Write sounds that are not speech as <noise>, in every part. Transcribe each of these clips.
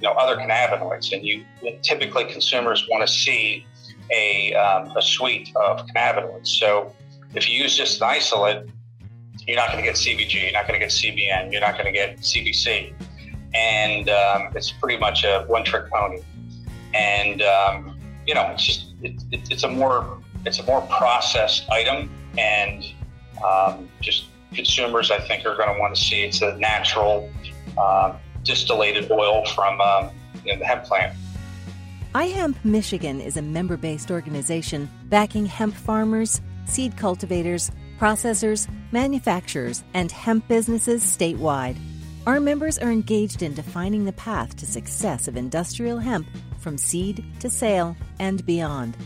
you know other cannabinoids, and you typically consumers want to see a, um, a suite of cannabinoids. So if you use just an isolate, you're not going to get CBG, you're not going to get CBN, you're not going to get CBC, and um, it's pretty much a one-trick pony. And um, you know, it's just it, it, it's a more it's a more processed item, and um, just consumers I think are going to want to see it's a natural uh, distillated oil from um, you know, the hemp plant. iHemp Michigan is a member based organization backing hemp farmers, seed cultivators, processors, manufacturers, and hemp businesses statewide. Our members are engaged in defining the path to success of industrial hemp from seed to sale and beyond.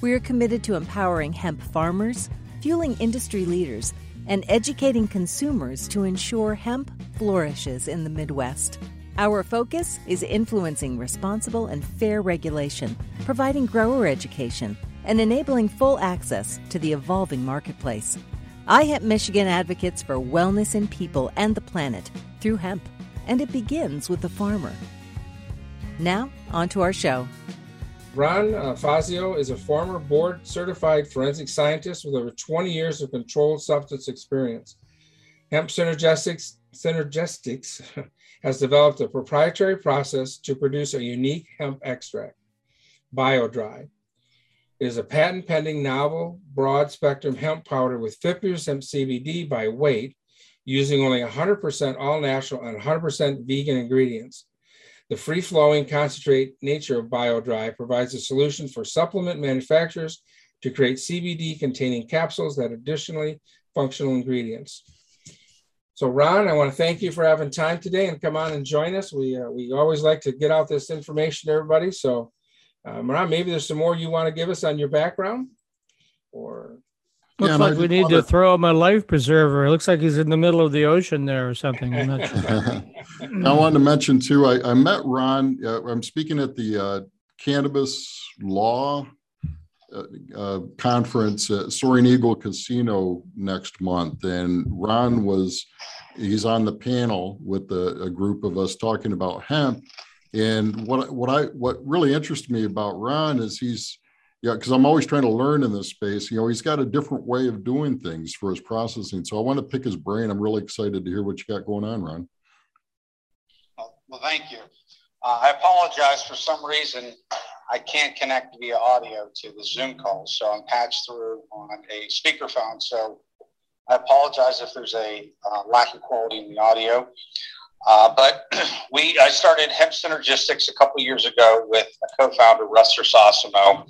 We are committed to empowering hemp farmers, fueling industry leaders, and educating consumers to ensure hemp flourishes in the Midwest. Our focus is influencing responsible and fair regulation, providing grower education, and enabling full access to the evolving marketplace. iHemp Michigan advocates for wellness in people and the planet through hemp, and it begins with the farmer. Now, on to our show. Ron uh, Fazio is a former board certified forensic scientist with over 20 years of controlled substance experience. Hemp Synergistics, Synergestics <laughs> has developed a proprietary process to produce a unique hemp extract, Bio-Dri. It is a patent pending novel broad spectrum hemp powder with 50% CBD by weight, using only 100% all natural and 100% vegan ingredients. The free flowing concentrate nature of Bio-Dri provides a solution for supplement manufacturers to create CBD containing capsules that additionally functional ingredients. So, Ron, I want to thank you for having time today and come on and join us. We, uh, we always like to get out this information to everybody. So, um, Ron, maybe there's some more you want to give us on your background or Looks yeah, like we need to throw him a life preserver. It looks like he's in the middle of the ocean there or something. I'm not sure. <laughs> I wanted to mention too. I, I met Ron. Uh, I'm speaking at the uh, cannabis law uh, uh, conference at Soaring Eagle Casino next month, and Ron was he's on the panel with a, a group of us talking about hemp. And what what I what really interested me about Ron is he's yeah, because I'm always trying to learn in this space. You know, he's got a different way of doing things for his processing. So I want to pick his brain. I'm really excited to hear what you got going on, Ron. Well, thank you. Uh, I apologize for some reason I can't connect via audio to the Zoom call, so I'm patched through on a speakerphone. So I apologize if there's a uh, lack of quality in the audio. Uh, but <clears throat> we, I started Hemp Synergistics a couple years ago with a co-founder, Russ Sosimo,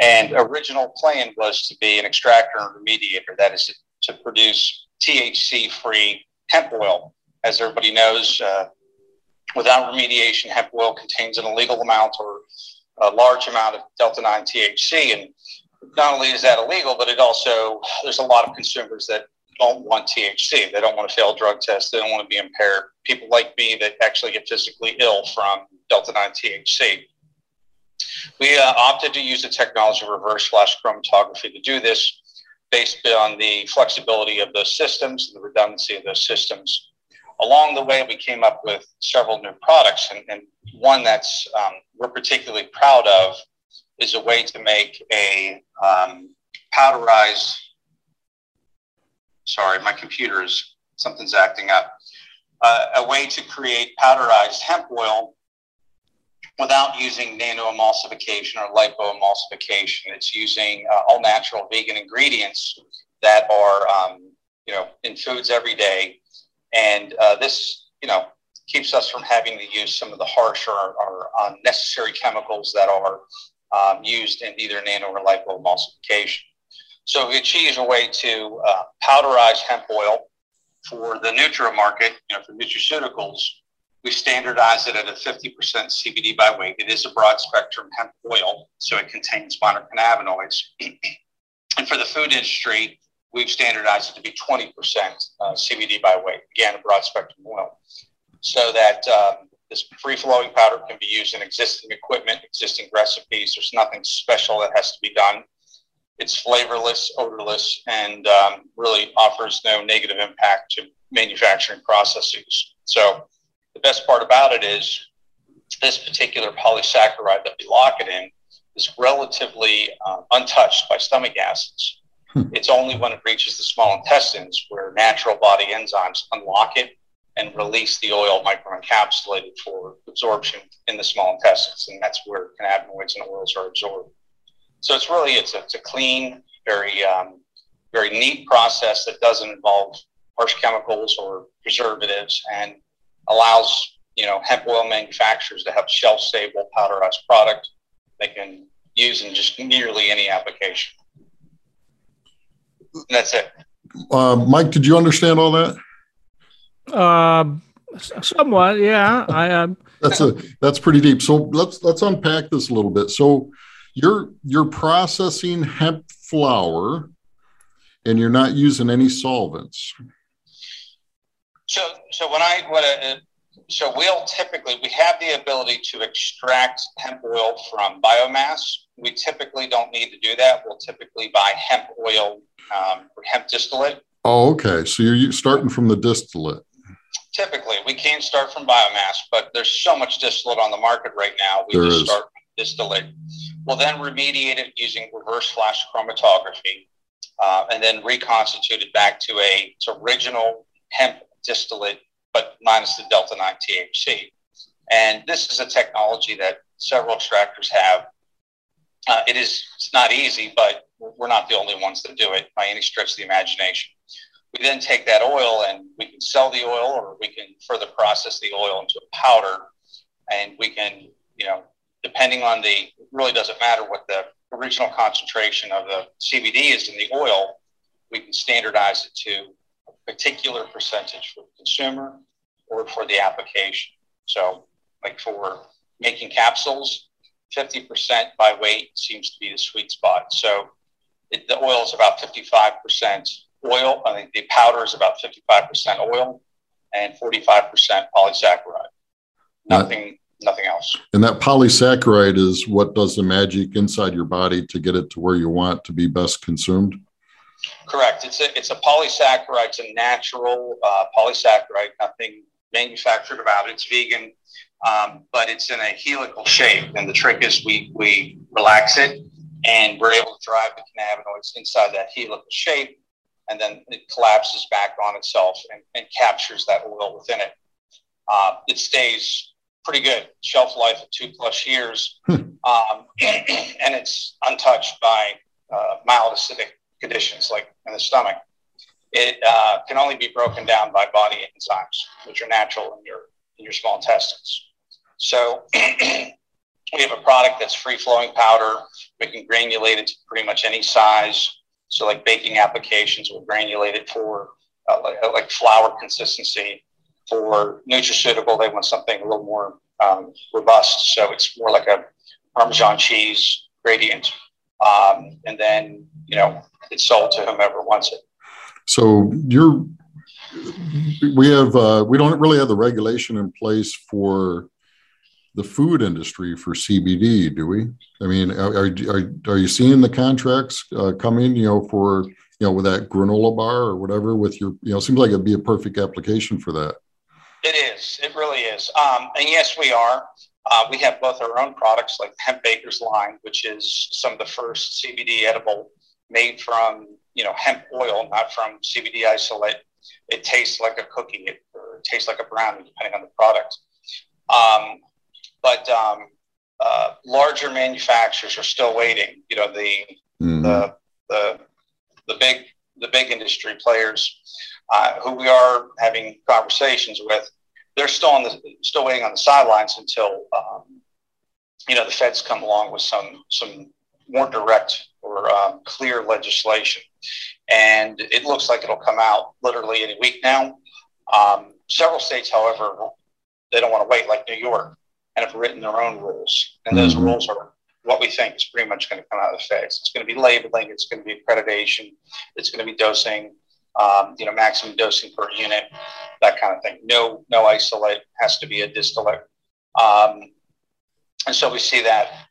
and original plan was to be an extractor and remediator. That is to produce THC-free hemp oil. As everybody knows, uh, without remediation, hemp oil contains an illegal amount or a large amount of delta 9 THC, and not only is that illegal, but it also there's a lot of consumers that don't want THC. They don't want to fail drug tests. They don't want to be impaired. People like me that actually get physically ill from delta 9 THC. We uh, opted to use the technology of reverse flash chromatography to do this based on the flexibility of those systems and the redundancy of those systems. Along the way, we came up with several new products, and, and one that's um, we're particularly proud of is a way to make a um, powderized sorry, my computer is something's acting up. Uh, a way to create powderized hemp oil without using nano-emulsification or lipo-emulsification. It's using uh, all natural vegan ingredients that are, um, you know, in foods every day. And uh, this, you know, keeps us from having to use some of the harsh or, or unnecessary chemicals that are um, used in either nano or lipo-emulsification. So we achieved a way to uh, powderize hemp oil for the Nutra market, you know, for nutraceuticals. We standardize it at a 50% CBD by weight. It is a broad spectrum hemp oil, so it contains minor cannabinoids. <clears throat> and for the food industry, we've standardized it to be 20% uh, CBD by weight. Again, a broad spectrum oil. So that um, this free flowing powder can be used in existing equipment, existing recipes. There's nothing special that has to be done. It's flavorless, odorless, and um, really offers no negative impact to manufacturing processes. So the best part about it is this particular polysaccharide that we lock it in is relatively uh, untouched by stomach acids. Hmm. It's only when it reaches the small intestines where natural body enzymes unlock it and release the oil microencapsulated for absorption in the small intestines, and that's where cannabinoids and oils are absorbed. So it's really it's a, it's a clean, very um, very neat process that doesn't involve harsh chemicals or preservatives and allows you know hemp oil manufacturers to have shelf stable powderized product they can use in just nearly any application. And that's it. Uh, Mike, did you understand all that? Uh, somewhat, yeah. I um, that's a that's pretty deep. So let's let's unpack this a little bit. So you're you're processing hemp flour and you're not using any solvents. So so when I what so we'll typically we have the ability to extract hemp oil from biomass. We typically don't need to do that. We'll typically buy hemp oil um, or hemp distillate. Oh, okay. So you're starting from the distillate. Typically, we can start from biomass, but there's so much distillate on the market right now. We there just is. start distillate. We'll then remediate it using reverse flash chromatography, uh, and then reconstitute it back to a its original hemp distillate but minus the delta 9 THC. And this is a technology that several extractors have. Uh, it is it's not easy, but we're not the only ones that do it by any stretch of the imagination. We then take that oil and we can sell the oil, or we can further process the oil into a powder, and we can, you know, depending on the, really doesn't matter what the original concentration of the CBD is in the oil, we can standardize it to a particular percentage for the consumer or for the application. So, like for making capsules, 50% by weight seems to be the sweet spot. So, it, the oil is about 55% oil. I think the powder is about 55% oil and 45% polysaccharide. Nothing, nothing else. And that polysaccharide is what does the magic inside your body to get it to where you want to be best consumed? Correct. It's a, it's a polysaccharide. It's a natural uh, polysaccharide. Nothing manufactured about it. It's vegan, um, but it's in a helical shape. And the trick is we, we relax it and we're able to drive the cannabinoids inside that helical shape. And then it collapses back on itself and, and captures that oil within it. Uh, it stays pretty good shelf life of two plus years. Hmm. um, <clears throat> and it's untouched by uh, mild acidic conditions like in the stomach, it uh, can only be broken down by body enzymes, which are natural in your in your small intestines. So <clears throat> we have a product that's free flowing powder. We can granulate it to pretty much any size. So like baking applications, we'll granulate it for uh, like, like, flour consistency. For nutraceutical, they want something a little more um, robust. So it's more like a Parmesan cheese gradient. Um, and then, you know, it's sold to whomever wants it. So you're, we have, uh, we don't really have the regulation in place for the food industry for CBD, do we? I mean, are, are, are you seeing the contracts uh, coming, you know, for, you know, with that granola bar or whatever with your, you know, seems like it'd be a perfect application for that. It is. It really is. Um, and yes, we are. Uh, we have both our own products like Hemp Baker's line, which is some of the first CBD edible made from you know hemp oil, not from CBD isolate. It tastes like a cookie, it, or it tastes like a brownie, depending on the product. Um, but um, uh, larger manufacturers are still waiting. You know the mm-hmm. the the the big the big industry players uh, who we are having conversations with. They're still on the still waiting on the sidelines until um, you know the feds come along with some some more direct or um, clear legislation. And it looks like it'll come out literally any week now. Um, several states, however, they don't want to wait, like New York, and have written their own rules. And those mm-hmm. rules are what we think is pretty much going to come out of the feds. It's going to be labeling, it's going to be accreditation, it's going to be dosing, um, you know, maximum dosing per unit, that kind of thing. No, no isolate has to be a distillate. Um, and so we see that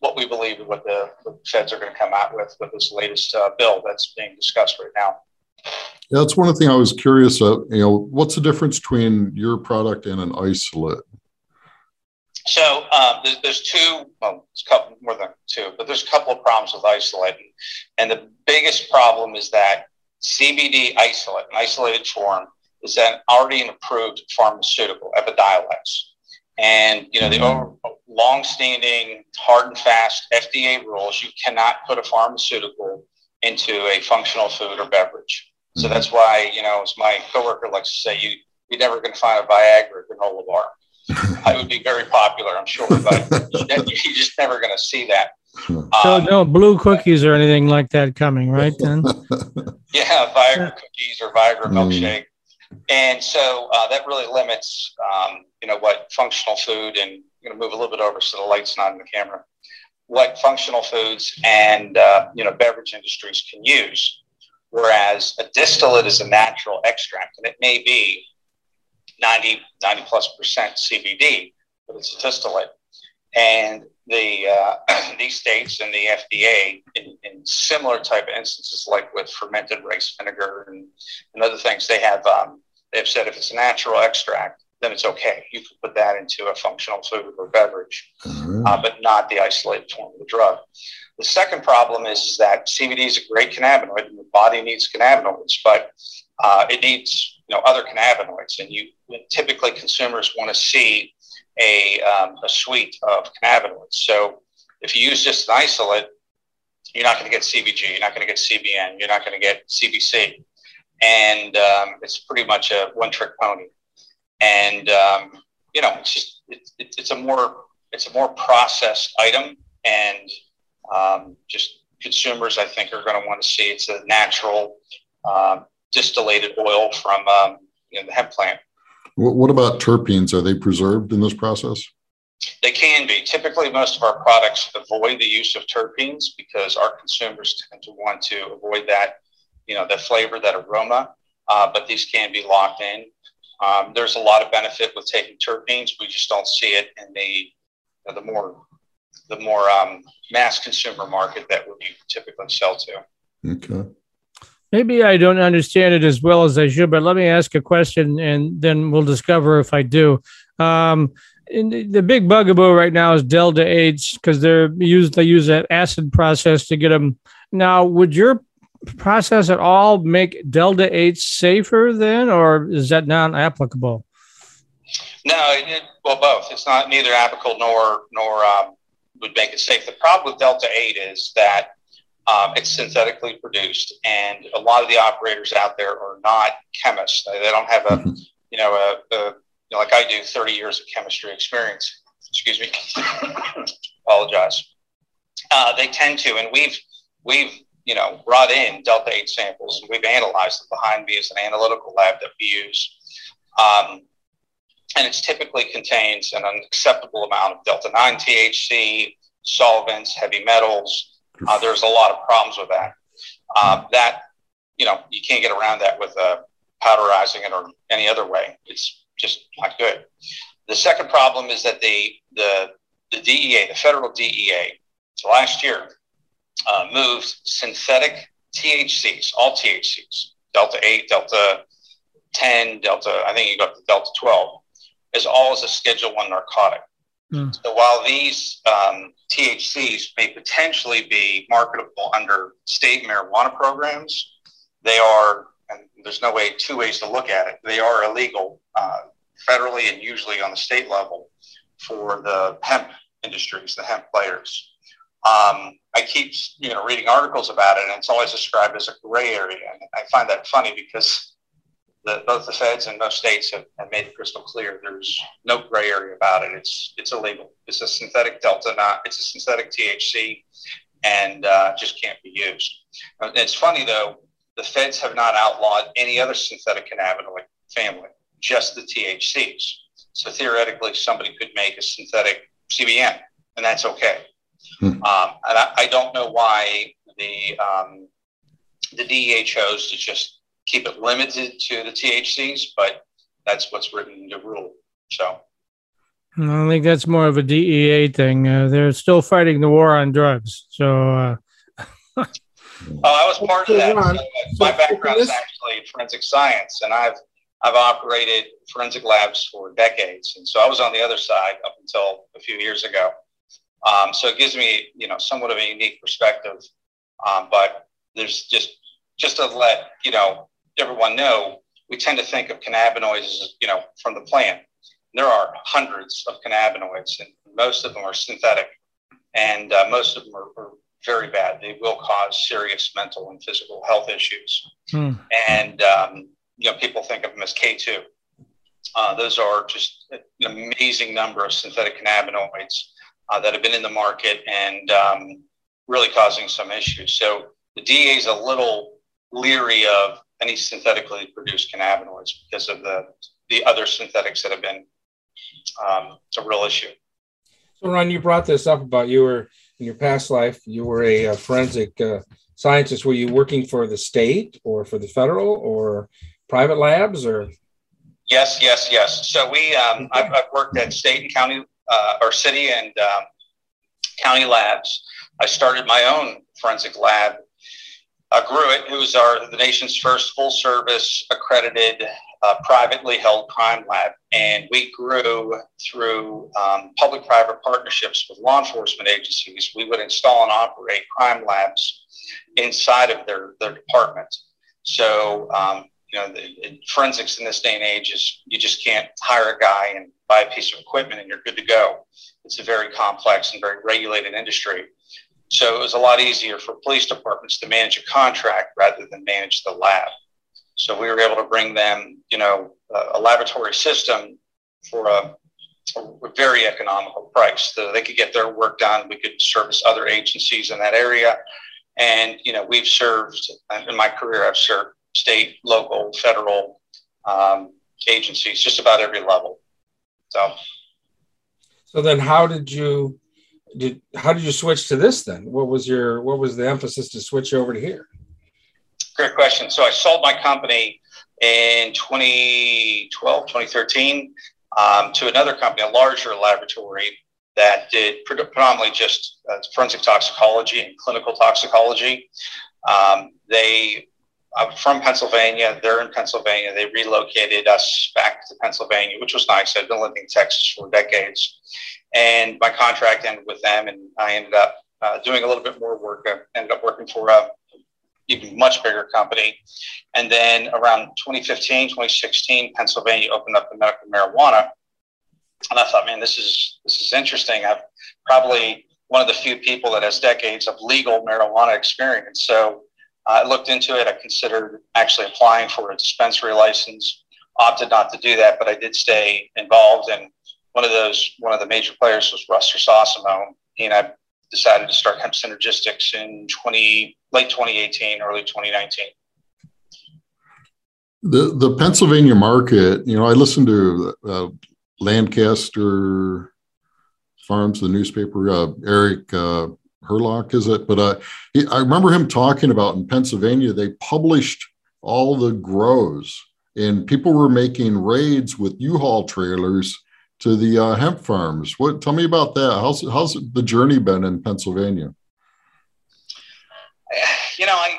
what we believe what the, the feds are going to come out with with this latest uh, bill that's being discussed right now. Yeah, that's one of the things I was curious of. You know, what's the difference between your product and an isolate? so um, there's, there's, two, well, it's a couple more than two, but there's a couple of problems with isolate. And the biggest problem is that CBD isolate, an isolated form, is an already an approved pharmaceutical, Epidiolex. And, you know, the over, long-standing hard and fast FDA rules, you cannot put a pharmaceutical into a functional food or beverage. So mm-hmm. that's why, you know, as my coworker likes to say, you, you're never going to find a Viagra granola bar. <laughs> I would be very popular, I'm sure, but <laughs> you're just never going to see that. So um, no blue cookies or anything like that coming, right? Then. <laughs> yeah, Viagra <laughs> cookies or Viagra mm. milkshake, and so uh, that really limits, um, you know, what functional food and I'm going to move a little bit over so the light's not in the camera. What functional foods and uh, you know beverage industries can use, whereas a distillate is a natural extract, and it may be 90, 90 plus percent CBD, but it's a distillate. And the uh, <clears throat> these states and the FDA, in, in, similar type of instances, like with fermented rice vinegar and, and other things, they have um, they've said if it's a natural extract, then it's okay. You can put that into a functional food or beverage, mm-hmm. uh, but not the isolated form of the drug. The second problem is, is that CBD is a great cannabinoid, and the body needs cannabinoids, but uh, it needs you know other cannabinoids, and you typically consumers want to see a, um, a suite of cannabinoids. So if you use just an isolate, you're not going to get CBG, you're not going to get CBN, you're not going to get CBC, and um, it's pretty much a one-trick pony. And um, you know, it's just it, it, it's a more it's a more processed item, and um, just consumers, I think, are going to want to see it's a natural uh, distillated oil from um, you know, the hemp plant. What about terpenes? Are they preserved in this process? They can be. Typically, most of our products avoid the use of terpenes because our consumers tend to want to avoid that, you know, the flavor, that aroma. Uh, but these can be locked in. Um, there's a lot of benefit with taking terpenes. We just don't see it in the you know, the more the more um, mass consumer market that we typically sell to. Okay. Maybe I don't understand it as well as I should, but let me ask a question and then we'll discover if I do. Um, the big bugaboo right now is delta 8s because they're used they use that acid process to get them now would your process at all make delta 8s safer then or is that not applicable no it, well both. It's not neither applicable nor nor um, would make it safe. The problem with delta 8 is that um, it's synthetically produced, and a lot of the operators out there are not chemists. They, they don't have a, mm-hmm. you know, a, a you know, like I do, 30 years of chemistry experience. Excuse me. <laughs> Apologize. Uh, they tend to, and we've we've you know brought in delta eight samples, and we've analyzed them. Behind me is an analytical lab that we use. Um, and it typically contains an unacceptable amount of delta 9 THC, solvents, heavy metals, uh, there's a lot of problems with that. Uh, that, you know, you can't get around that with uh, powderizing it or any other way. It's just not good. The second problem is that the, the, the DEA, the federal DEA, last year uh, moved synthetic THCs, all THCs, Delta 8, Delta 10, Delta, I think you got the Delta 12, as all as a Schedule 1 narcotic. Mm. So while these um, THCs may potentially be marketable under state marijuana programs, they are, and there's no way, two ways to look at it, they are illegal uh, federally and usually on the state level for the hemp industries, the hemp players. Um, I keep you know reading articles about it, and it's always described as a gray area, and I find that funny because the, both the feds and most states have, have, made it crystal clear. There's no gray area about it. It's it's illegal. It's a synthetic delta, not it's a synthetic THC, and uh, just can't be used. It's funny though. The feds have not outlawed any other synthetic cannabinoid family, just the THCs. So theoretically, somebody could make a synthetic CBN, and that's okay. Hmm. Um, and I, I, don't know why the um, the DEA chose to just keep it limited to the THCs, but that's what's written in the rule. So I think that's more of a DEA thing. Uh, they're still fighting the war on drugs. So, uh... <laughs> oh, I was part of that. So, my background is actually forensic science, and I've I've operated forensic labs for decades, and so I was on the other side up until a few years ago. Um, so it gives me, you know, somewhat of a unique perspective. Um, but there's just just to let you know everyone know, we tend to think of cannabinoids as you know from the plant. There are hundreds of cannabinoids, and most of them are synthetic, and uh, most of them are, are, very bad. They will cause serious mental and physical health issues. Hmm. And um, you know, people think of them as K2. Uh, those are just an amazing number of synthetic cannabinoids uh, that have been in the market and um, really causing some issues. So the DA is a little leery of any synthetically produced cannabinoids because of the, the other synthetics that have been um, a real issue. So, Ron, you brought this up about you were in your past life, you were a, a forensic uh, scientist. Were you working for the state or for the federal or private labs or? Yes, yes, yes. So we, um, I've, I've, worked at state and county uh, or city and um, county labs. I started my own forensic lab. Uh, grew it. It our the nation's first full service accredited uh, privately held crime lab, and we grew through um, public private partnerships with law enforcement agencies. We would install and operate crime labs inside of their their department. So um, you know, the, forensics in this day and age is you just can't hire a guy and buy a piece of equipment and you're good to go. It's a very complex and very regulated industry. So it was a lot easier for police departments to manage a contract rather than manage the lab. So we were able to bring them, you know, a, laboratory system for a, a, very economical price. So they could get their work done. We could service other agencies in that area. And, you know, we've served, in my career, I've served state, local, federal um, agencies, just about every level. So, so then, how did you did how did you switch to this then? What was your what was the emphasis to switch over to here? Great question. So I sold my company in 2012, 2013 um, to another company, a larger laboratory that did predominantly just uh, forensic toxicology and clinical toxicology. Um, they I'm from Pennsylvania. They're in Pennsylvania. They relocated us back to Pennsylvania, which was nice. I'd been living in Texas for decades. And my contract ended with them, and I ended up uh, doing a little bit more work. I ended up working for a even much bigger company. And then around 2015, 2016, Pennsylvania opened up the medical marijuana. And I thought, man, this is this is interesting. I've probably one of the few people that has decades of legal marijuana experience. So I looked into it. I considered actually applying for a dispensary license. Opted not to do that, but I did stay involved. And one of those, one of the major players was Russ Sosimo. He and I decided to start Hemp Synergistics in 20, late 2018, early 2019. The the Pennsylvania market, you know, I listened to uh, Lancaster Farms, the newspaper. Uh, Eric uh, Herlock, is it? But uh, he, I remember him talking about in Pennsylvania, they published all the grows, and people were making raids with U-Haul trailers to the uh, hemp farms. What? Tell me about that. How's how's the journey been in Pennsylvania? You know, I,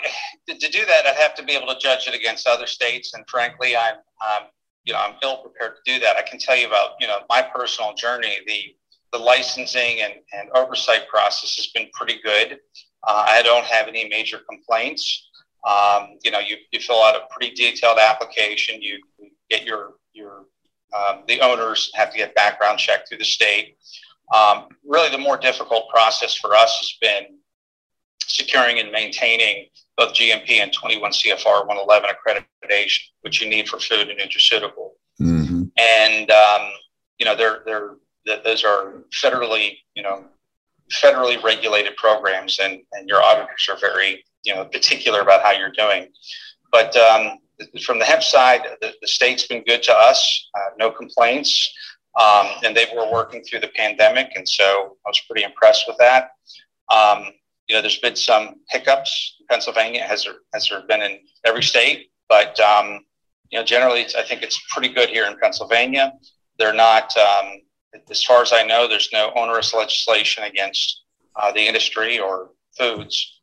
to do that, I'd have to be able to judge it against other states, and frankly, I'm, I'm you know I'm ill prepared to do that. I can tell you about you know my personal journey. The the licensing and, and oversight process has been pretty good. Uh, I don't have any major complaints. Um, you know, you, you fill out a pretty detailed application. You, get your your um, the owners have to get background checked through the state. Um, really, the more difficult process for us has been securing and maintaining both GMP and 21 CFR 111 accreditation, which you need for food and nutraceutical. Mm-hmm. And um, you know, they're they're those are federally, you know, federally regulated programs, and and your auditors are very, you know, particular about how you're doing. But um, from the hemp side, the, the state's been good to us, uh, no complaints, um, and they were working through the pandemic, and so I was pretty impressed with that. Um, you know, there's been some hiccups. Pennsylvania has there has there been in every state, but um, you know, generally, I think it's pretty good here in Pennsylvania. They're not um, as far as I know, there's no onerous legislation against uh, the industry or foods.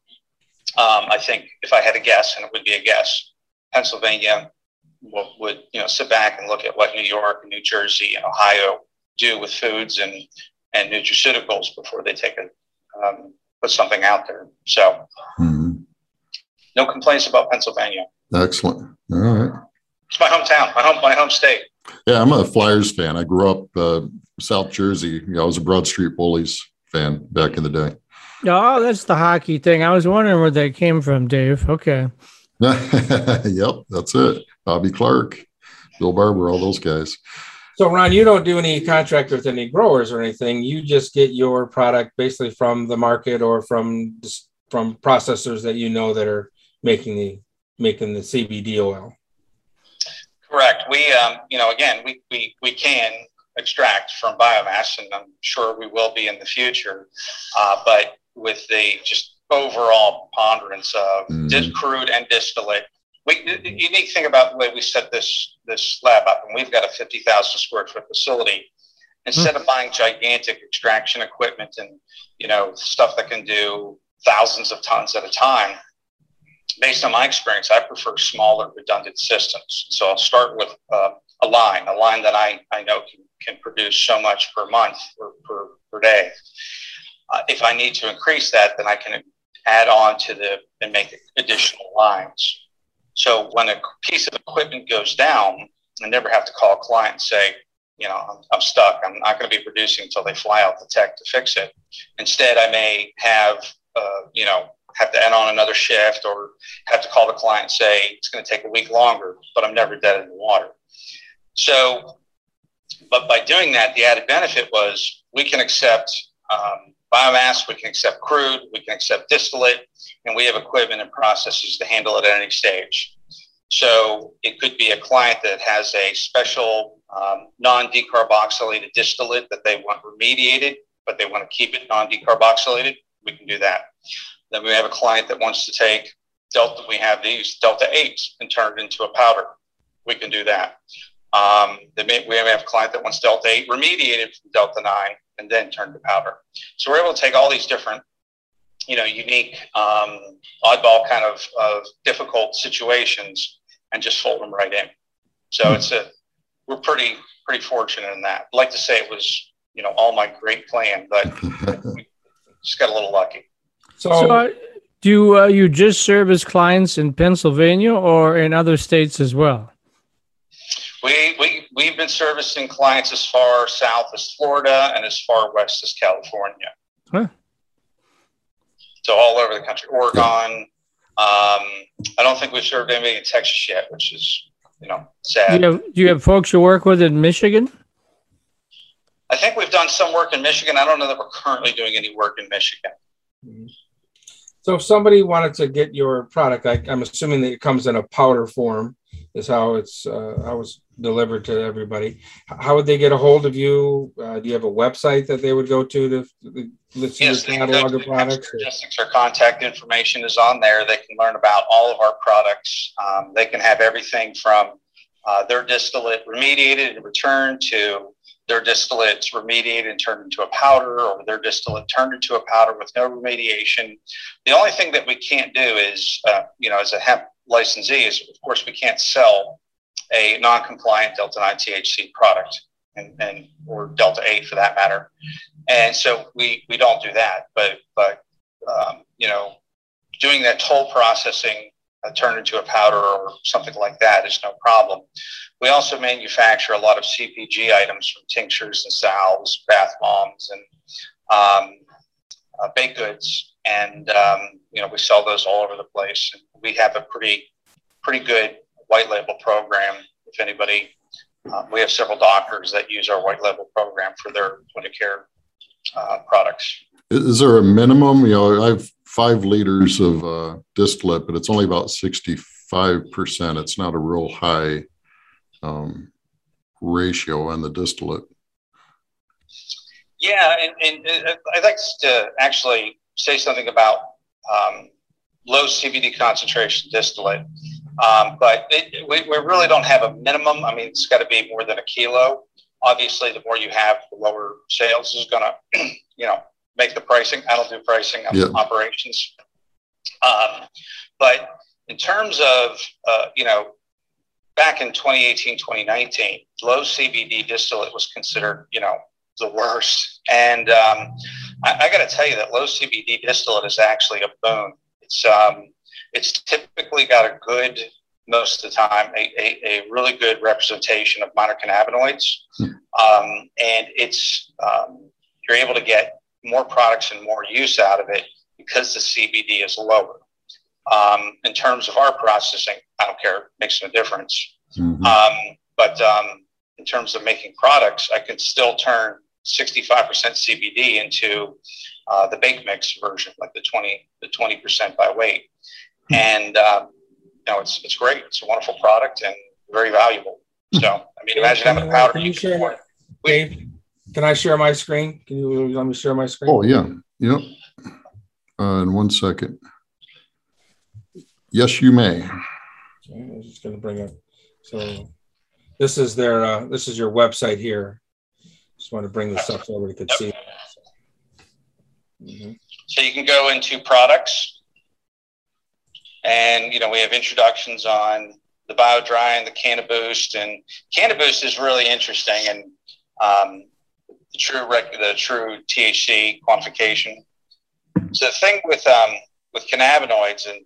Um, I think if I had a guess, and it would be a guess, Pennsylvania would you know sit back and look at what New York and New Jersey and Ohio do with foods and and nutraceuticals before they take a um, put something out there. So mm-hmm. no complaints about Pennsylvania. Excellent. All right. It's my hometown, my home, my home state. Yeah, I'm a Flyers fan. I grew up uh, South Jersey. You know, I was a Broad Street Bullies fan back in the day. Oh, that's the hockey thing. I was wondering where that came from, Dave. Okay. <laughs> yep, that's it. Bobby Clarke, Bill Barber, all those guys. So, Ron, you don't do any contract with any growers or anything. You just get your product basically from the market or from from processors that you know that are making the making the CBD oil. Correct. We, um, you know, again, we, we, we can extract from biomass, and I'm sure we will be in the future. Uh, but with the just overall ponderance of mm. dis- crude and distillate, we, the unique thing about the way we set this this lab up, and we've got a 50,000 square foot facility. Instead mm. of buying gigantic extraction equipment and you know stuff that can do thousands of tons at a time, based on my experience, I prefer smaller redundant systems. So I'll start with uh, a line, a line that I, I know can, can produce so much per month or per, per day. Uh, if I need to increase that, then I can add on to the and make additional lines. So when a piece of equipment goes down, I never have to call a client and say, you know, I'm, I'm stuck. I'm not going to be producing until they fly out the tech to fix it. Instead, I may have, uh, you know, have to add on another shift or have to call the client and say it's going to take a week longer, but I'm never dead in the water. So, but by doing that, the added benefit was we can accept um, biomass, we can accept crude, we can accept distillate, and we have equipment and processes to handle it at any stage. So it could be a client that has a special um, non-decarboxylated distillate that they want remediated, but they want to keep it non-decarboxylated. We can do that. Then we have a client that wants to take Delta, we have these Delta 8s and turn it into a powder. We can do that. Um, may, we have a client that wants Delta 8 remediated from Delta 9 and then turned to powder. So we're able to take all these different, you know, unique, um, oddball kind of, of difficult situations and just fold them right in. So mm-hmm. it's a, we're pretty, pretty fortunate in that. I'd like to say it was, you know, all my great plan, but <laughs> we just got a little lucky. So, so uh, do uh, you just service clients in Pennsylvania or in other states as well? We, we, we've been servicing clients as far south as Florida and as far west as California. Huh. So all over the country, Oregon. Um, I don't think we've served anybody in Texas yet, which is, you know, sad. Do you have, do you have folks you work with in Michigan? I think we've done some work in Michigan. I don't know that we're currently doing any work in Michigan. Mm-hmm. So if somebody wanted to get your product, I, am assuming that it comes in a powder form, is how it's uh, how it's delivered to everybody. How would they get a hold of you? Uh, do you have a website that they would go to to, to listen yes, your catalog of products? Logistics or contact information is on there. They can learn about all of our products. Um, they can have everything from uh, their distillate remediated and returned to their distillates remediated and turned into a powder, or their distillate turned into a powder with no remediation. The only thing that we can't do is, uh, you know, as a hemp licensee, is of course we can't sell a non-compliant Delta 9 THC product, and, and or Delta 8 for that matter. And so we we don't do that. But but um, you know, doing that toll processing uh, turn into a powder or something like that is no problem. We also manufacture a lot of CPG items from tinctures and salves, bath bombs, and um, uh, baked goods, and um, you know we sell those all over the place. And we have a pretty pretty good white label program. If anybody, uh, we have several doctors that use our white label program for their point of care uh, products. Is there a minimum? You know, I've five liters of uh, distillate, but it's only about 65%. It's not a real high um, ratio on the distillate. Yeah, and, and uh, I'd like to actually say something about um, low CBD concentration distillate. Um, but it, we, we really don't have a minimum. I mean, it's got to be more than a kilo. Obviously, the more you have, the lower sales is going to, <clears throat> you know, make the pricing. I don't do pricing. Yeah. operations. Um, but in terms of uh, you know back in 2018, 2019, low CBD distillate was considered, you know, the worst. And um, I, I got to tell you that low CBD distillate is actually a boon. It's um, it's typically got a good most of the time a, a, a really good representation of minor cannabinoids, hmm. um, and it's um, you're able to get more products and more use out of it because the CBD is lower. Um, in terms of our processing, I don't care, it makes no difference. Mm-hmm. Um, but um, in terms of making products, I can still turn 65% CBD into uh, the bake mix version, like the 20 the 20% by weight, mm-hmm. and um, you know it's it's great. It's a wonderful product and very valuable. So I mean, imagine having a powder. Can you share, Dave? Can I share my screen? Can you let me share my screen? Oh yeah, yep. Uh, in one second. Yes, you may. Okay, I'm just going to bring up. So this is their. Uh, this is your website here. Just want to bring this up so everybody could see. Mm-hmm. So you can go into products, and you know we have introductions on the Bio-Dri and the CannaBoost, and CannaBoost is really interesting, and um, the true the true THC quantification. So the thing with um, with cannabinoids, and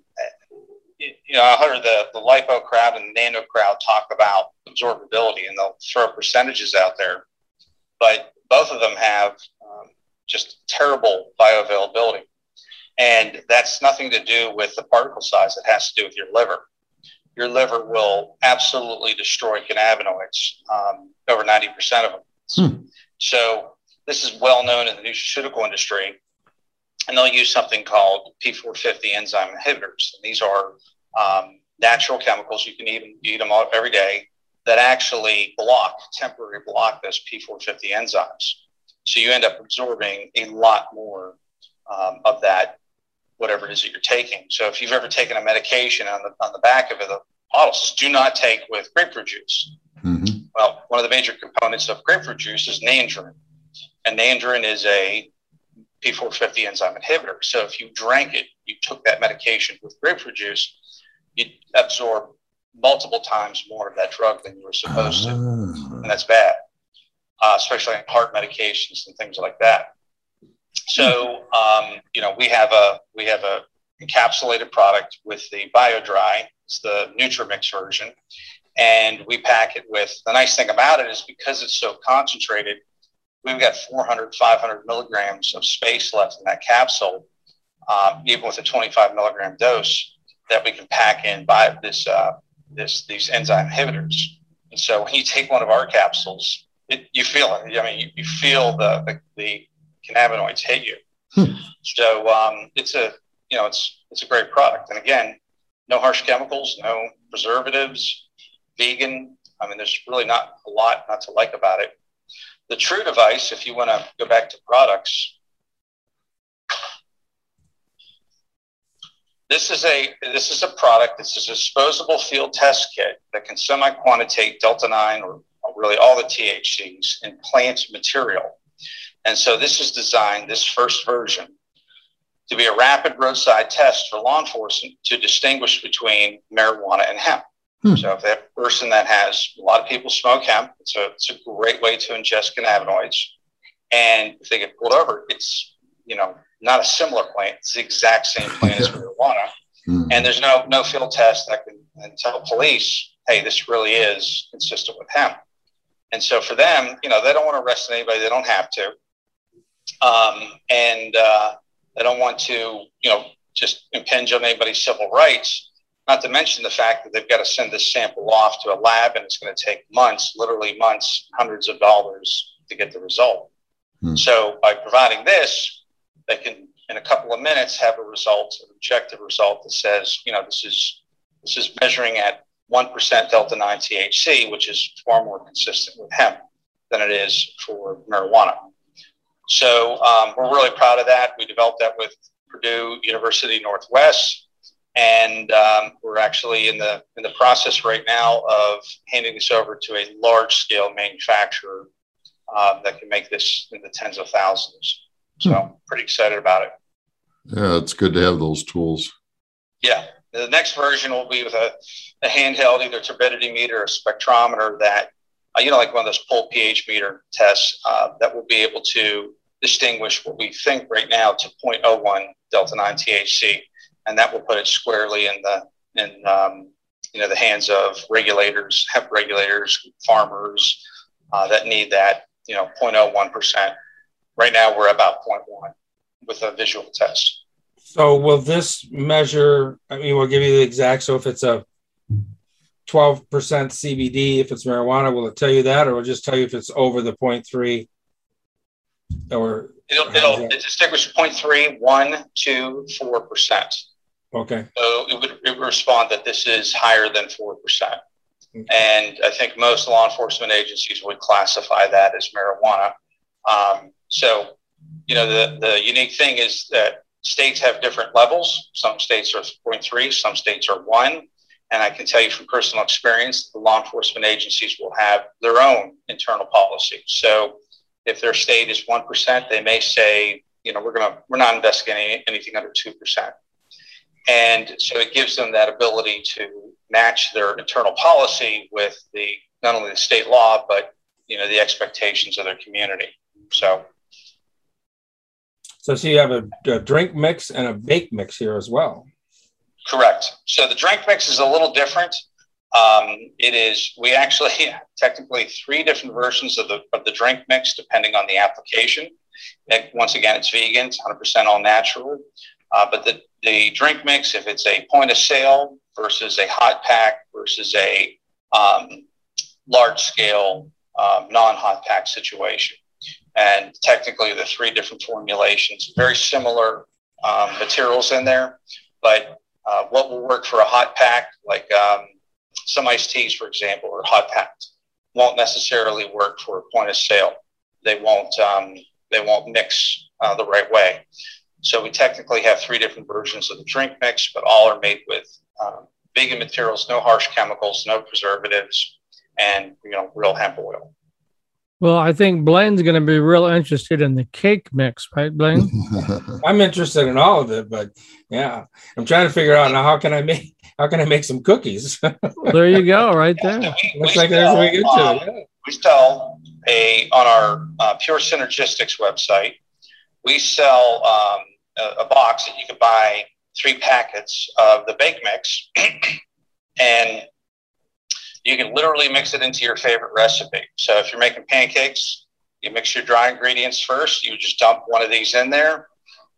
you know, I heard the the lipo crowd and the nano crowd talk about absorbability, and they'll throw percentages out there, but both of them have um, just terrible bioavailability, and that's nothing to do with the particle size. It has to do with your liver. Your liver will absolutely destroy cannabinoids, um, over ninety percent of them. Hmm. So this is well known in the nutraceutical industry, and they'll use something called P450 enzyme inhibitors. And these are um, natural chemicals you can even eat them every day that actually block temporary block those P450 enzymes. So you end up absorbing a lot more um, of that, whatever it is that you're taking. So if you've ever taken a medication on the on the back of it, the bottle says do not take with grapefruit juice. Mm-hmm. Well, one of the major components of grapefruit juice is nandrolone. And nandrolone is a P450 enzyme inhibitor. So if you drank it, you took that medication with grapefruit juice, you absorb multiple times more of that drug than you were supposed to. Ah. And that's bad, uh, especially in heart medications and things like that. So, um, you know, we have a we have a encapsulated product with the Bio-Dri. It's the NutriMix version, and we pack it with. The nice thing about it is because it's so concentrated, we've got 400, 500 milligrams of space left in that capsule, um, even with a 25 milligram dose that we can pack in by this, uh, this, these enzyme inhibitors. And so when you take one of our capsules, it, you feel it. I mean, you, you feel the, the, the, cannabinoids hit you. Hmm. So um, it's a, you know, it's, it's a great product. And again, no harsh chemicals, no preservatives, vegan. I mean, there's really not a lot not to like about it. The true device, if you want to go back to products, this is a this is a product. This is a disposable field test kit that can semi-quantitate delta nine or really all the THCs in plant material. And so this is designed, this first version, to be a rapid roadside test for law enforcement to distinguish between marijuana and hemp. Hmm. So if that person that has a lot of people smoke hemp, it's a, it's a great way to ingest cannabinoids. And if they get pulled over, it's you know not a similar plant; it's the exact same plant as marijuana. Hmm. And there's no no field test that can tell police, hey, this really is consistent with hemp. And so for them, you know, they don't want to arrest anybody; they don't have to, um, and uh, they don't want to, you know, just impinge on anybody's civil rights. Not to mention the fact that they've got to send this sample off to a lab and it's going to take months, literally months, hundreds of dollars to get the result. Hmm. So by providing this, they can in a couple of minutes have a result, an objective result that says, you know, this is this is measuring at one percent delta nine THC, which is far more consistent with hemp than it is for marijuana. So um, we're really proud of that. We developed that with Purdue University Northwest and um, we're actually in the in the process right now of handing this over to a large scale manufacturer um, that can make this in the tens of thousands. So hmm. pretty excited about it. Yeah, it's good to have those tools. Yeah, The next version will be with a, a handheld, either turbidity meter or spectrometer that, uh, you know, like one of those pulse pH meter tests uh, that will be able to distinguish what we think right now to 0.01 delta 9 THC, and that will put it squarely in the in um, you know the hands of regulators, hemp regulators, farmers uh, that need that you know 0.01 percent. Right now we're about 0.1 with a visual test. So will this measure? I mean, we'll give you the exact. So if it's a 12% CBD, if it's marijuana, will it tell you that, or will it just tell you if it's over the 0.3? Or it'll, it'll distinguish 0.3, 1, 2, 4%. Okay. So it would, it would respond that this is higher than 4%. Okay. And I think most law enforcement agencies would classify that as marijuana. Um, so, you know, the, the unique thing is that states have different levels. Some states are 0.3, some states are 1. And I can tell you from personal experience, the law enforcement agencies will have their own internal policy. So if their state is 1%, they may say, you know, we're going to, we're not investigating anything under 2%. And so it gives them that ability to match their internal policy with the, not only the state law, but, you know, the expectations of their community. So. So, so you have a, a drink mix and a bake mix here as well. Correct. So the drink mix is a little different. Um, it is, we actually <laughs> technically three different versions of the, of the drink mix depending on the application. And once again, it's vegan, it's 100% all natural. Uh, but the, the drink mix, if it's a point of sale versus a hot pack versus a um, large scale um, non hot pack situation. And technically, the three different formulations, very similar um, materials in there, but uh, what will work for a hot pack, like um, some iced teas, for example, or hot packed, won't necessarily work for a point of sale. They won't um, they won't mix uh, the right way. So we technically have three different versions of the drink mix, but all are made with um, vegan materials, no harsh chemicals, no preservatives, and you know real hemp oil. Well, I think Blaine's going to be real interested in the cake mix, right, Blaine? <laughs> I'm interested in all of it, but yeah, I'm trying to figure out now how can I make how can I make some cookies? well, there you go, right there. <laughs> We, Looks we like sell, we get um, to it. We sell a on our uh, Pure Synergistics website. We sell um, a, a box that you can buy three packets of the bake mix, <clears throat> and you can literally mix it into your favorite recipe. So if you're making pancakes, you mix your dry ingredients first. You just dump one of these in there.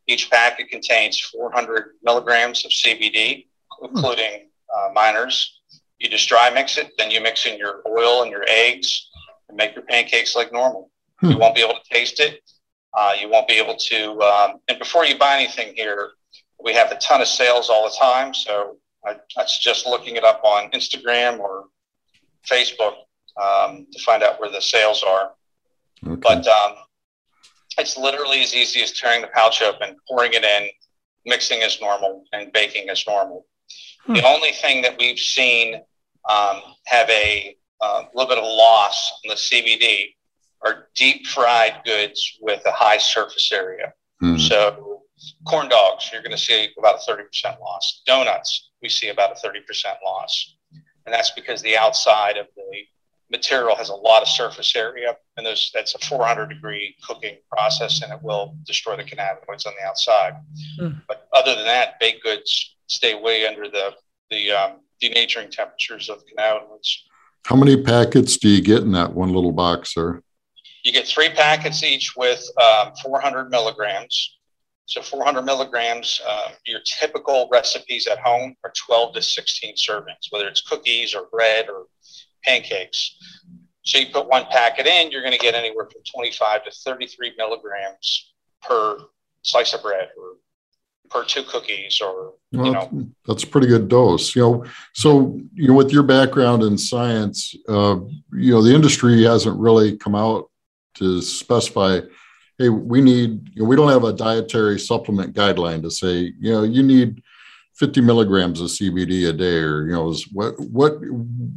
Each packet contains 400 milligrams of CBD, including uh, minors. You just dry mix it, then you mix in your oil and your eggs and make your pancakes like normal. Hmm. You won't be able to taste it. Uh, you won't be able to. Um, and before you buy anything here, we have a ton of sales all the time. So I, I suggest looking it up on Instagram or Facebook um, to find out where the sales are. Okay. But um, it's literally as easy as tearing the pouch open, pouring it in, mixing as normal, and baking as normal. Hmm. The only thing that we've seen um, have a uh, little bit of loss on the CBD are deep fried goods with a high surface area. Hmm. So corn dogs, you're going to see about a 30% loss. Donuts, we see about a 30% loss and that's because the outside of the material has a lot of surface area, and there's that's a 400 degree cooking process, and it will destroy the cannabinoids on the outside. Mm. But other than that, baked goods stay way under the the um, denaturing temperatures of cannabinoids. How many packets do you get in that one little box, sir? You get three packets each with um, 400 milligrams. So 400 milligrams, uh, your typical recipes at home are 12 to 16 servings, whether it's cookies or bread or pancakes. So you put one packet in, you're going to get anywhere from 25 to 33 milligrams per slice of bread or per two cookies or well, you know that's a pretty good dose you know so you know with your background in science uh, you know the industry hasn't really come out to specify hey, we need, you know, we don't have a dietary supplement guideline to say, you know, you need 50 milligrams of CBD a day, or you know, is what what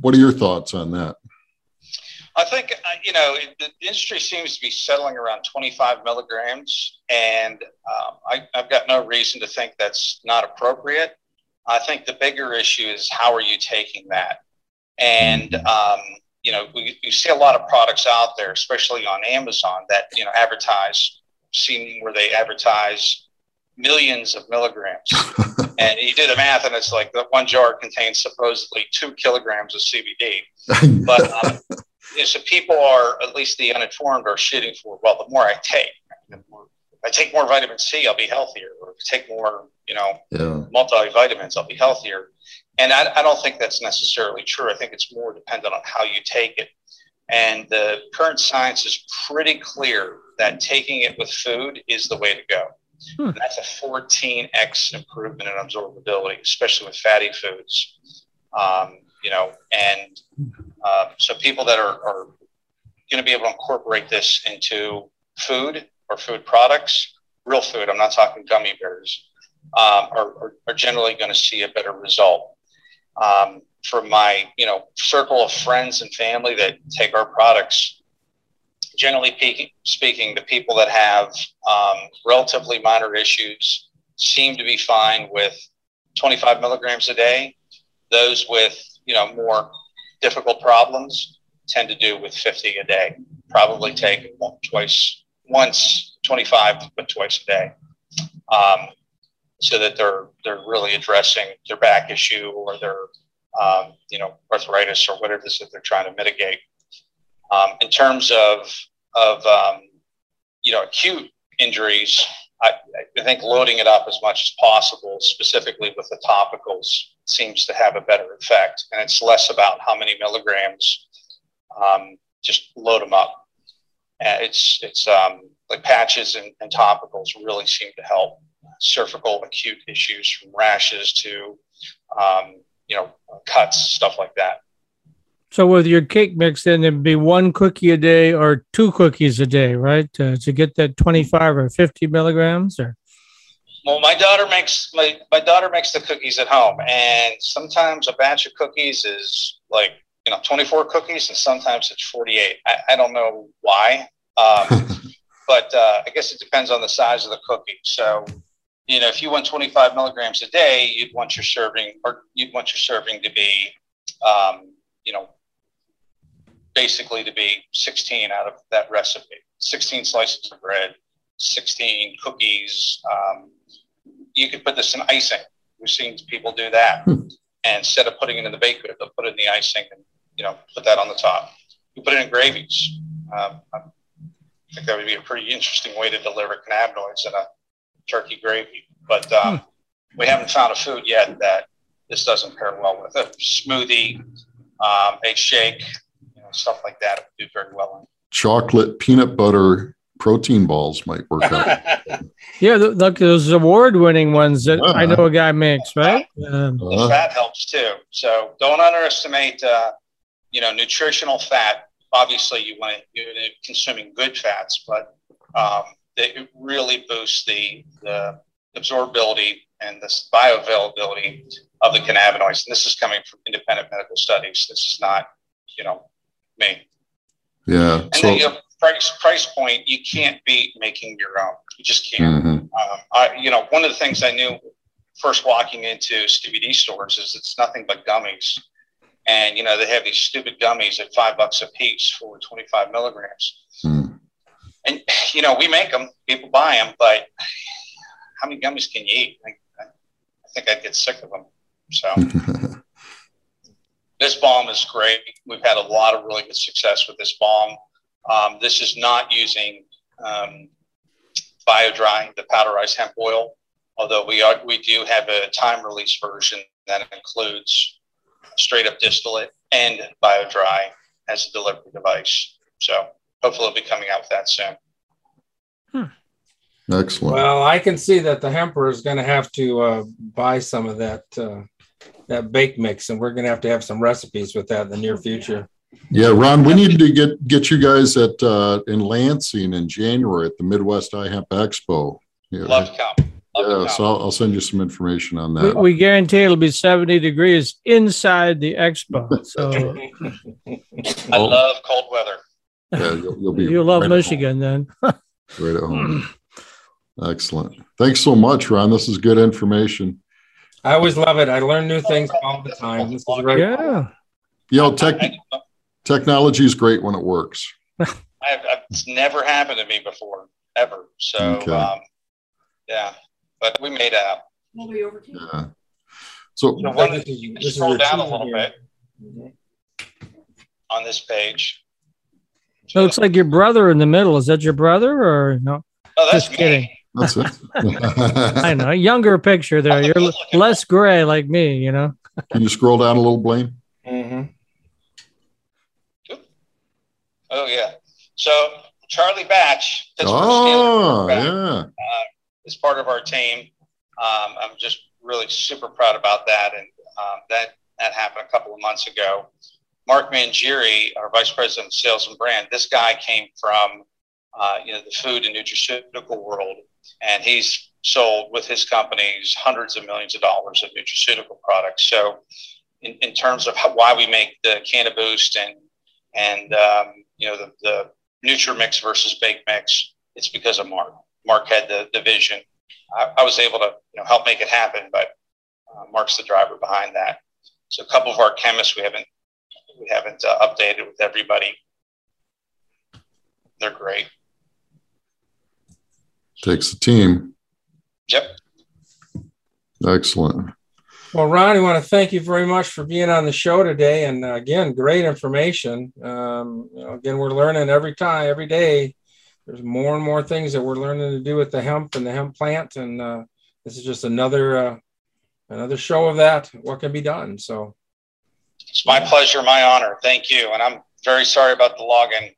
what are your thoughts on that? I think uh, you know the industry seems to be settling around 25 milligrams, and um, I, have got no reason to think that's not appropriate. I think the bigger issue is how are you taking that? And, um, you know, we, you see a lot of products out there, especially on Amazon, that, you know, advertise, seeing where they advertise millions of milligrams. <laughs> and you do the math, and it's like that one jar contains supposedly two kilograms of CBD. <laughs> But um, you know, so people are, at least the uninformed, are shooting for, well, the more I take, the more, if I take more vitamin C, I'll be healthier. Or if I take more, you know, Yeah. multivitamins, I'll be healthier. And I, I don't think that's necessarily true. I think it's more dependent on how you take it. And the current science is pretty clear that taking it with food is the way to go. Hmm. And that's a 14x improvement in absorbability, especially with fatty foods. Um, you know, and uh, so people that are, are going to be able to incorporate this into food or food products, real food, I'm not talking gummy bears, um, are, are, are generally going to see a better result. Um, for my, you know, circle of friends and family that take our products, generally speaking, the people that have um, relatively minor issues seem to be fine with 25 milligrams a day. Those with, you know, more difficult problems tend to do with 50 a day. Probably take one, twice, once 25, but twice a day, um, so that they're they're really addressing their back issue or their um, you know arthritis or whatever it is that they're trying to mitigate. Um, in terms of of um, you know acute injuries, I, I think loading it up as much as possible, specifically with the topicals, seems to have a better effect, and it's less about how many milligrams. Um, just load them up. It's it's um, like patches and, and topicals really seem to help cervical acute issues from rashes to um, you know cuts, stuff like that. So with your cake mix, then it'd be one cookie a day or two cookies a day, right? Uh, to get that 25 or 50 milligrams or Well, my daughter makes my, my daughter makes the cookies at home, and sometimes a batch of cookies is like you know 24 cookies, and sometimes it's 48. I, I don't know why, um, <laughs> but uh, I guess it depends on the size of the cookie. So, you know, if you want 25 milligrams a day, you'd want your serving, or you'd want your serving to be, um, you know, basically to be 16 out of that recipe. 16 slices of bread, 16 cookies. Um, you could put this in icing. We've seen people do that. Hmm. And instead of putting it in the baker, they'll put it in the icing and, you know, put that on the top. You put it in gravies. Um, I think that would be a pretty interesting way to deliver cannabinoids in a turkey gravy. But um, we haven't found a food yet that this doesn't pair well with. A smoothie, um, a shake, you know, stuff like that would do very well in. Chocolate peanut butter protein balls might work out. <laughs> yeah, th- look those award-winning ones that I Uh-huh. know a guy makes, right? Um, The Uh, fat helps too. So don't underestimate, uh, you know, nutritional fat. Obviously, you want to you're consuming good fats, but um, it really boosts the the absorbability and the bioavailability of the cannabinoids. And this is coming from independent medical studies. This is not, you know, me. yeah. And So, then you know, price price point, you can't beat making your own. You just can't. mhm. Um, I, you know, one of the things I knew first walking into CBD stores is it's nothing but gummies. And, you know, they have these stupid gummies at five bucks a piece for 25 milligrams. Mm. And, <sighs> you know, we make them, people buy them, but how many gummies can you eat? I, I think I'd get sick of them. So <laughs> this balm is great. We've had a lot of really good success with this balm. Um, this is not using um, Bio-Dri, the powderized hemp oil, although we are we do have a time release version that includes straight up distillate and Bio-Dri as a delivery device. So hopefully we'll be coming out with that soon. Excellent. Well, I can see that the hemper is going to have to uh, buy some of that uh, that bake mix, and we're going to have to have some recipes with that in the near future. Yeah, Ron, we need to get get you guys at uh, in Lansing in January at the Midwest iHemp Expo. Yeah, Love to come. Love yeah come. so I'll, I'll send you some information on we, that. we guarantee it'll be 70 degrees inside the expo. So <laughs> I love cold weather. Yeah, you'll, you'll be <laughs> you'll love right at home. Michigan then. <laughs> Right at home. <clears throat> Excellent. Thanks so much, Ron. This is good information. I always love it. I learn new things all the time. This is great. Yeah. You know, tech, technology is great when it works. <laughs> I've, I've, it's never happened to me before, ever. So, Okay. um, yeah, but we made out. Yeah. So So when This is- you this scroll your down a little here. bit on this page. So it looks like your brother in the middle. Is that your brother or no? Oh, that's Just kidding. that's it. <laughs> I know. Younger picture there. You're <laughs> less gray like me, you know? Can you scroll down a little, Blaine? Mm Mhm. Oh, yeah. So Charlie Batch, Pittsburgh Steelers, Oh, quarterback, yeah. is part of our team. Um, I'm just really super proud about that. And um, that, that happened a couple of months ago. Mark Mangieri, our vice president of sales and brand, this guy came from, uh, you know, the food and nutraceutical world. And he's sold with his companies hundreds of millions of dollars of nutraceutical products. So in, in terms of how, why we make the Canna Boost and, and um, you know, the, the Nutrimix versus Bake Mix, it's because of Mark. Mark had the, the vision. I, I was able to you know, help make it happen, but uh, Mark's the driver behind that. So a couple of our chemists we haven't we haven't uh, updated with everybody. They're great. Takes a team. Yep. Excellent. Well, Ron, I want to thank you very much for being on the show today. And uh, again, great information. Um, you know, again, we're learning every time, every day. There's more and more things that we're learning to do with the hemp and the hemp plant. And uh, this is just another uh, another show of that. What can be done? So, It's my pleasure, my honor. Thank you. And I'm very sorry about the login.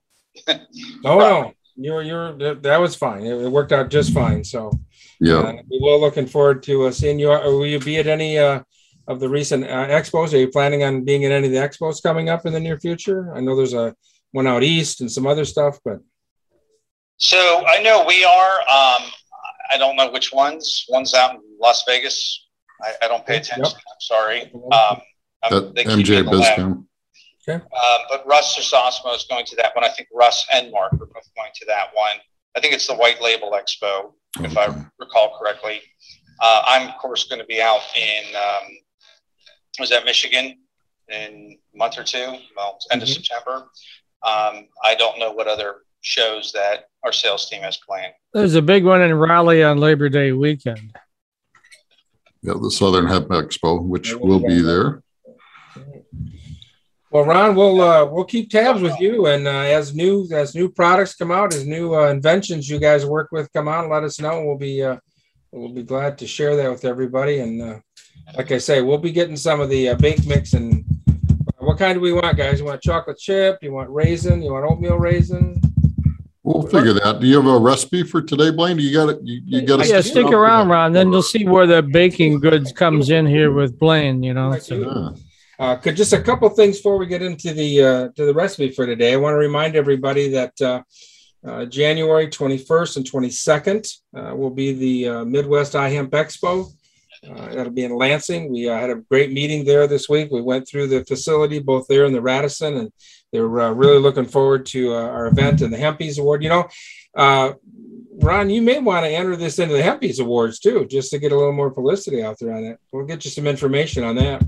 oh <laughs> no, you're you're that that was fine. It, it worked out just fine. So, Yeah. uh, we're looking forward to uh, seeing you. Or will you be at any uh, of the recent uh, expos? Are you planning on being at any of the expos coming up in the near future? I know there's a one out east and some other stuff, but So I know we are. Um, I don't know which ones. One's out in Las Vegas. I, I don't pay Yep. attention. I'm sorry. Um, I'm- That they keep me MJ in the lab. Bizcom. Uh, but Russ Sosmo is going to that one. I think Russ and Mark are both going to that one. I think it's the White Label Expo, if I recall correctly. Uh, I'm of course going to be out in um, was that Michigan in a month or two, well, end of Mhm. September. Um, I don't know what other shows that our sales team has planned. There's a big one in Raleigh on Labor Day weekend. Yeah, the Southern Hemp Expo, which will be there. Well, Ron, we'll uh, we'll keep tabs with you, and uh, as new as new products come out, as new uh, inventions you guys work with come out, let us know. We'll be uh, we'll be glad to share that with everybody. And uh, like I say, we'll be getting some of the uh, bake mix and what kind do we want, guys? You want chocolate chip? You want raisin? You want oatmeal raisin? We'll figure that. Do you have a recipe for today, Blaine? Do you got it? You, you got to Yeah, stick around, Ron. Then you'll see where the baking goods comes in here with Blaine, you know. So Yeah. Uh, could just a couple things before we get into the uh, to the recipe for today. I want to remind everybody that uh, uh, January 21st and 22nd uh, will be the uh, Midwest iHemp Expo. That'll be in Lansing. We had a great meeting there this week. We went through the facility both there and the Radisson, and they're really looking forward to our event and the Hempies Award. You know, Ron, you may want to enter this into the Hempies Awards too, just to get a little more publicity out there on it. We'll get you some information on that.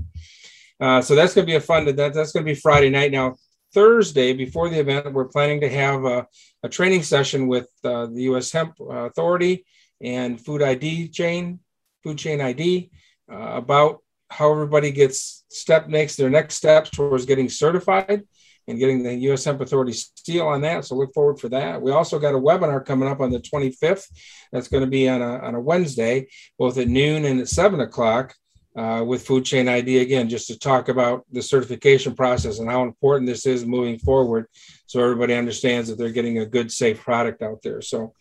Uh, so that's going to be a fun That, That's going to be Friday night. Now, Thursday before the event, we're planning to have a, a training session with uh, the U.S. Hemp Authority and Food ID chain, Food Chain ID, uh, about how everybody gets step makes their next steps towards getting certified and getting the U.S. Hemp Authority seal on that. So look forward for that. We also got a webinar coming up on the 25th. That's going to be on a, on a Wednesday, both at noon and at seven o'clock uh, with Food Chain ID again, just to talk about the certification process and how important this is moving forward, so everybody understands that they're getting a good, safe product out there. So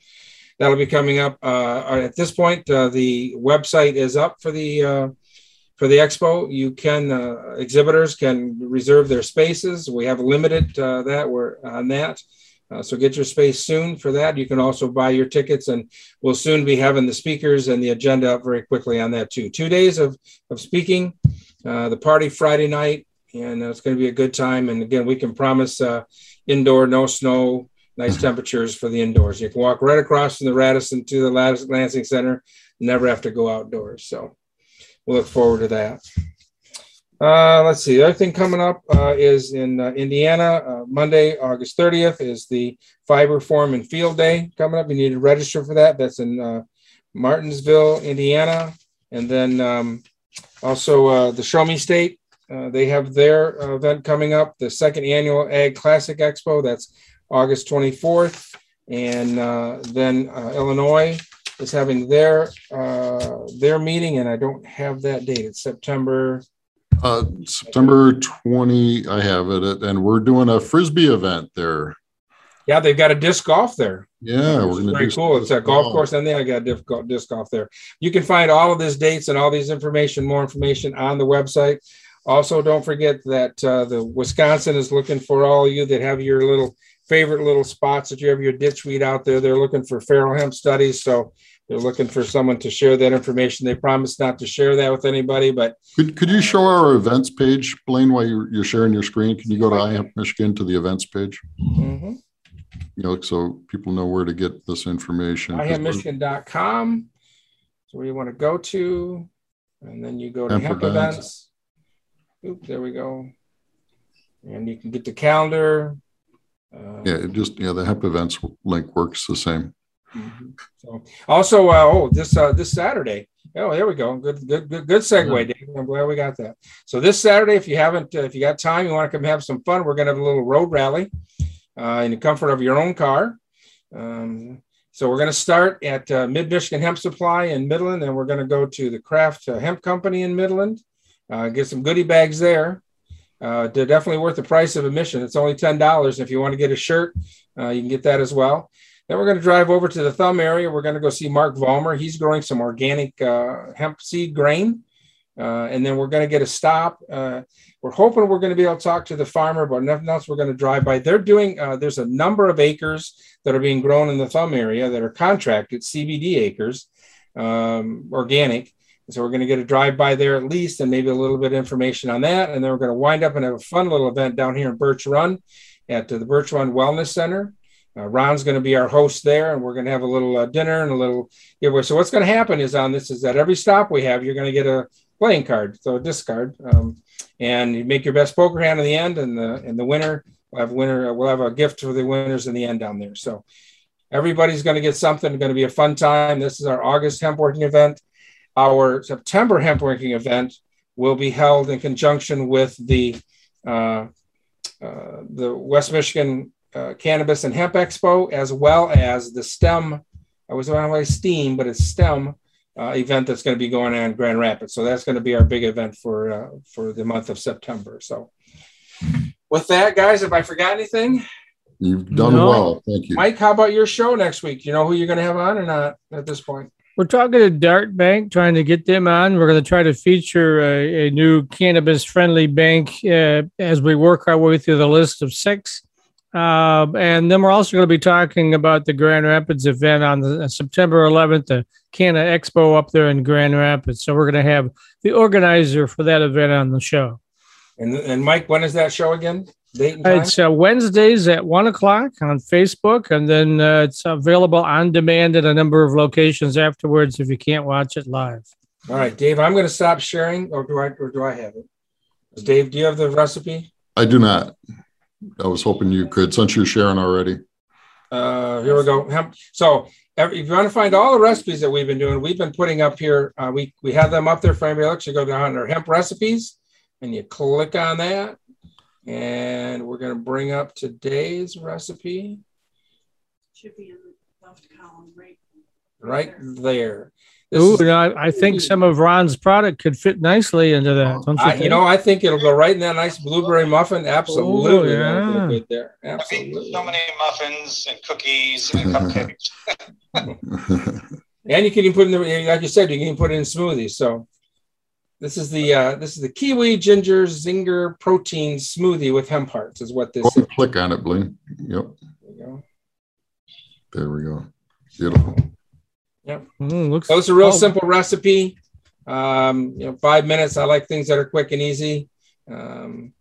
that'll be coming up. Uh, at this point, uh, the website is up for the uh, for the expo. You can uh, exhibitors can reserve their spaces. We have limited uh, that we're on that. Uh, so get your space soon for that. You can also buy your tickets, and we'll soon be having the speakers and the agenda up very quickly on that too. Two days of of speaking, uh, the party Friday night, and it's going to be a good time. And again, we can promise uh, indoor, no snow, nice <laughs> temperatures for the indoors. You can walk right across from the Radisson to the Lansing Center, never have to go outdoors. So we'll look forward to that. Uh, let's see. The other thing coming up uh, is in uh, Indiana, uh, Monday, August 30th, is the Fiber Forum and Field Day coming up. You need to register for that. That's in uh, Martinsville, Indiana. And then um, also uh, the Show Me State. they have their event coming up, the second annual Ag Classic Expo. That's August 24th. And then Illinois is having their their meeting, and I don't have that date. It's September uh, September 20, I have it, and we're doing a frisbee event there. Yeah, they've got a disc golf there. Yeah, we're going to do cool. It's a golf course, and they got disc, disc golf there. You can find all of these dates and all these information, more information on the website. Also, don't forget that uh, the Wisconsin is looking for all of you that have your little favorite little spots that you have your ditch weed out there. They're looking for feral hemp studies. So they're looking for someone to share that information. They promised not to share that with anybody, but could, could you show our events page, Blaine, while you're, you're sharing your screen? Can you go to IHEMP Michigan to the events page? Mm-hmm. You know, so people know where to get this information. IHEMPMichigan.com. So where you want to go to, and then you go to hemp, events. events. Oop, there we go. And you can get the calendar. Uh, yeah, it just yeah, the hemp events link works the same. Mm-hmm. So also, uh, oh, this uh, this Saturday. Oh, there we go. Good, good, good, good segue, Dave. I'm glad we got that. So this Saturday, if you haven't, uh, if you got time, you want to come have some fun, we're going to have a little road rally uh, in the comfort of your own car. Um, so we're going to start at uh, Mid Michigan Hemp Supply in Midland, and we're going to go to the Craft uh, Hemp Company in Midland. Uh, get some goodie bags there. Uh, they're definitely worth the price of admission. It's only ten dollars. If you want to get a shirt, uh, you can get that as well. Then we're going to drive over to the Thumb area. We're going to go see Mark Vollmer. He's growing some organic uh, hemp seed grain. Uh, and then we're going to get a stop. Uh, we're hoping we're going to be able to talk to the farmer, but nothing else. We're going to drive by. They're doing, uh, there's a number of acres that are being grown in the Thumb area that are contracted CBD acres, um, organic. So we're going to get a drive by there at least and maybe a little bit of information on that. And then we're going to wind up and have a fun little event down here in Birch Run at the Birch Run Wellness Center. Uh, Ron's going to be our host there, and we're going to have a little uh, dinner and a little giveaway. So what's going to happen is on this is that every stop we have, you're going to get a playing card, so a discard, um, and you make your best poker hand in the end, and the and the winner will have winner. We'll have a gift for the winners in the end down there. So everybody's going to get something. Going to be a fun time. This is our August hemp working event. Our September hemp working event will be held in conjunction with the uh, uh, the West Michigan uh, Cannabis and Hemp Expo, as well as the STEM. I was on my STEAM, but it's STEM uh, event that's going to be going on in Grand Rapids. So that's going to be our big event for uh, for the month of September. So with that, guys, have I forgot anything? You've done no. well. Thank you. Mike, how about your show next week? You know who you're going to have on or not at this point? We're talking to Dart Bank, trying to get them on. We're going to try to feature a, a new cannabis friendly bank uh, as we work our way through the list of six. Uh, and then we're also going to be talking about the Grand Rapids event on the, uh, September 11th, the Canna Expo up there in Grand Rapids. So we're going to have the organizer for that event on the show. And, and Mike, when is that show again? It's uh, Wednesdays at one o'clock on Facebook, and then uh, it's available on demand at a number of locations afterwards if you can't watch it live. All right, Dave, I'm going to stop sharing, or do I? Or do I have it? Dave, do you have the recipe? I do not. I was hoping you could, since you're sharing already. Uh, here we go. So if you want to find all the recipes that we've been doing, we've been putting up here. Uh, we we have them up there for anybody else. You go down our hemp recipes, and you click on that, and we're going to bring up today's recipe. Should be in the left column, right? Right there. Ooh, I, I, think some of Ron's product could fit nicely into that. Don't you, I, you know, I think it'll go right in that nice blueberry muffin. Absolutely, Ooh, yeah. good there. Absolutely. so many muffins and cookies and cupcakes. and you can even put in the, like you said, you can put it in smoothies. So this is the uh, this is the kiwi ginger zinger protein smoothie with hemp hearts. Is what this. Is. Click on it, Blaine. Yep. There we go. There we go. Beautiful. Yep. Mm, looks so it's a real oh. simple recipe. Um, you know, five minutes. I like things that are quick and easy. Um,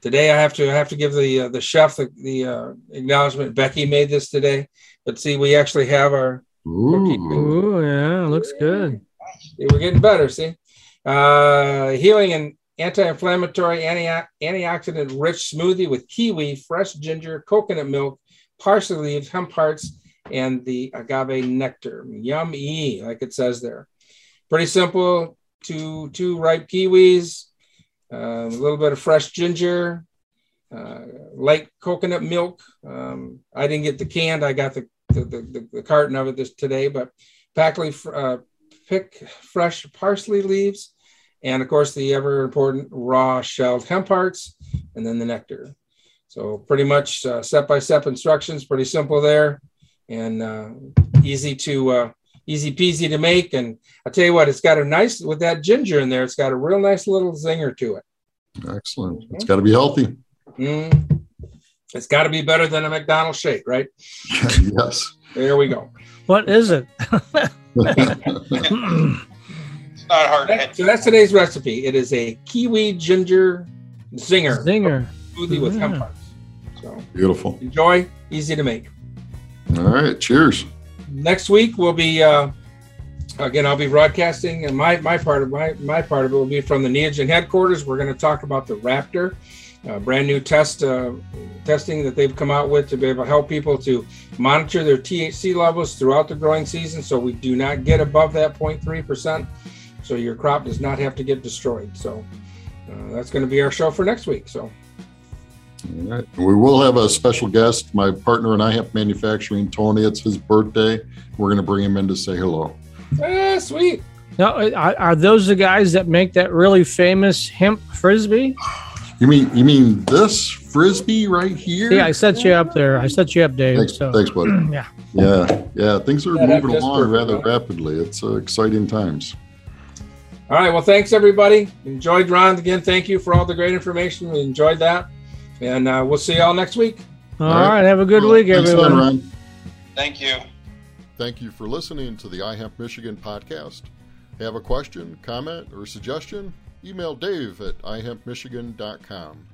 today, I have to I have to give the uh, the chef the, the uh, acknowledgement. Becky made this today, but see, we actually have our. Ooh, Ooh yeah, looks good. See, we're getting better. See, Uh, healing and anti-inflammatory, anti- antioxidant-rich smoothie with kiwi, fresh ginger, coconut milk, parsley leaves, hemp hearts, and the agave nectar. Yummy, like it says there. Pretty simple. Two two ripe kiwis, uh, a little bit of fresh ginger, uh, light coconut milk. Um, I didn't get the canned. I got the the, the, the carton of it this today, but Packley uh, pick fresh parsley leaves, and of course the ever important raw shelled hemp hearts, and then the nectar. So pretty much step by step instructions, pretty simple there, and uh, easy to uh, easy peasy to make. And I'll tell you what, it's got a nice with that ginger in there. It's got a real nice little zinger to it. Excellent. It's got to be healthy. Mm. It's got to be better than a McDonald's shake, right? <laughs> yes. There we go. What is it? <laughs> It's not hard. to. So that's today's recipe. It is a kiwi ginger zinger Zinger. smoothie with hemp Mm. hearts. So Beautiful. enjoy, easy to make. All right. Cheers. Next week we'll be uh, again. I'll be broadcasting, and my my part of my my part of it will be from the Neogen headquarters. We're going to talk about the Raptor, brand new test uh, testing that they've come out with to be able to help people to monitor their THC levels throughout the growing season, so we do not get above that 0.3 percent. So your crop does not have to get destroyed. So uh, that's going to be our show for next week. So All right. We will have a special guest, my partner and I have manufacturing, Tony. It's his birthday. We're going to bring him in to say hello. ah, sweet. Now, are, are those the guys that make that really famous hemp frisbee? You mean you mean this frisbee right here? Yeah, I set you up there. I set you up, Dave. Thanks, so thanks, buddy. <clears throat> yeah. Yeah, yeah. Things are Yeah, moving along perfect. rather rapidly. It's uh, exciting times. All right. Well, thanks everybody. Enjoyed Ron again. Thank you for all the great information. We enjoyed that, and uh, we'll see y'all next week. All All right. right. Have a good Well, week, everyone. Ron. Thank you. Thank you for listening to the iHemp Michigan podcast. Have a question, comment, or suggestion? Email Dave at ihempmichigan.com.